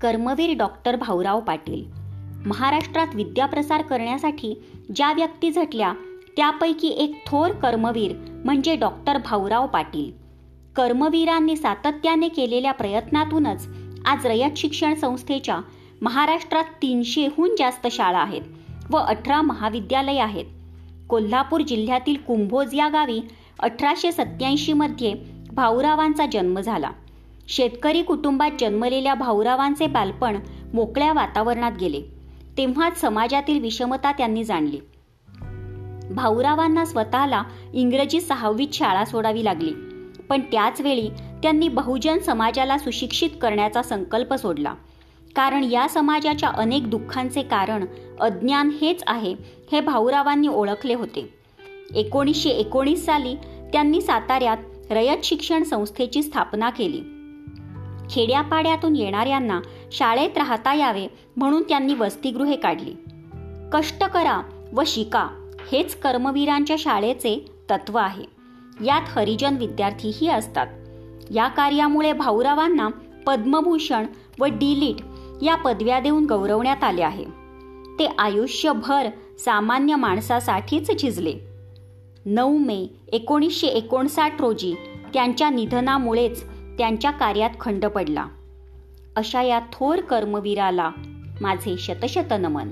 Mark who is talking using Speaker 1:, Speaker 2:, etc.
Speaker 1: Karmaveer doctor Bhaurao Patil. महाराष्ट्रात विद्याप्रसार करण्यासाठी ज्या व्यक्ती झटल्या त्यापैकी एक थोर कर्मवीर म्हणजे डॉक्टर भाऊराव पाटील. कर्मवीरांनी सातत्याने केलेल्या प्रयत्नातूनच आज रयत शिक्षण संस्थेच्या महाराष्ट्रात तीनशेहून जास्त शाळा आहेत व अठरा महाविद्यालये आहेत. कोल्हापूर जिल्ह्यातील कुंभोज या गावी अठराशे सत्याऐंशीमध्ये भाऊरावांचा जन्म झाला. शेतकरी कुटुंबात जन्मलेल्या भाऊरावांचे बालपण मोकळ्या वातावरणात गेले. तेव्हाच समाजातील विषमता त्यांनी जाणली. भाऊरावांना स्वतःला इंग्रजी सहावीत शाळा सोडावी लागली. पण त्याचवेळी त्यांनी बहुजन समाजाला सुशिक्षित करण्याचा संकल्प सोडला. कारण या समाजाच्या अनेक दुःखांचे कारण अज्ञान हेच आहे हे भाऊरावांनी ओळखले होते. एकोणीसशे एकोणीस साली त्यांनी साताऱ्यात रयत शिक्षण संस्थेची स्थापना केली. खेड्यापाड्यातून येणाऱ्यांना शाळेत राहता यावे म्हणून त्यांनी वसतिगृहे काढली. कष्ट करा व शिका हेच कर्मवीरांच्या शाळेचे तत्व आहे. यात हरिजन विद्यार्थीही असतात. या कार्यामुळे भाऊरावांना पद्मभूषण व डिलीट या पदव्या देऊन गौरवण्यात आले आहे. ते आयुष्यभर सामान्य माणसासाठीच झिजले. नऊ मे एकोणीसशे एकोणसाठ रोजी त्यांच्या निधनामुळेच त्यांच्या कार्यात खंड पडला. अशा या थोर कर्मवीराला माझे शतशत नमन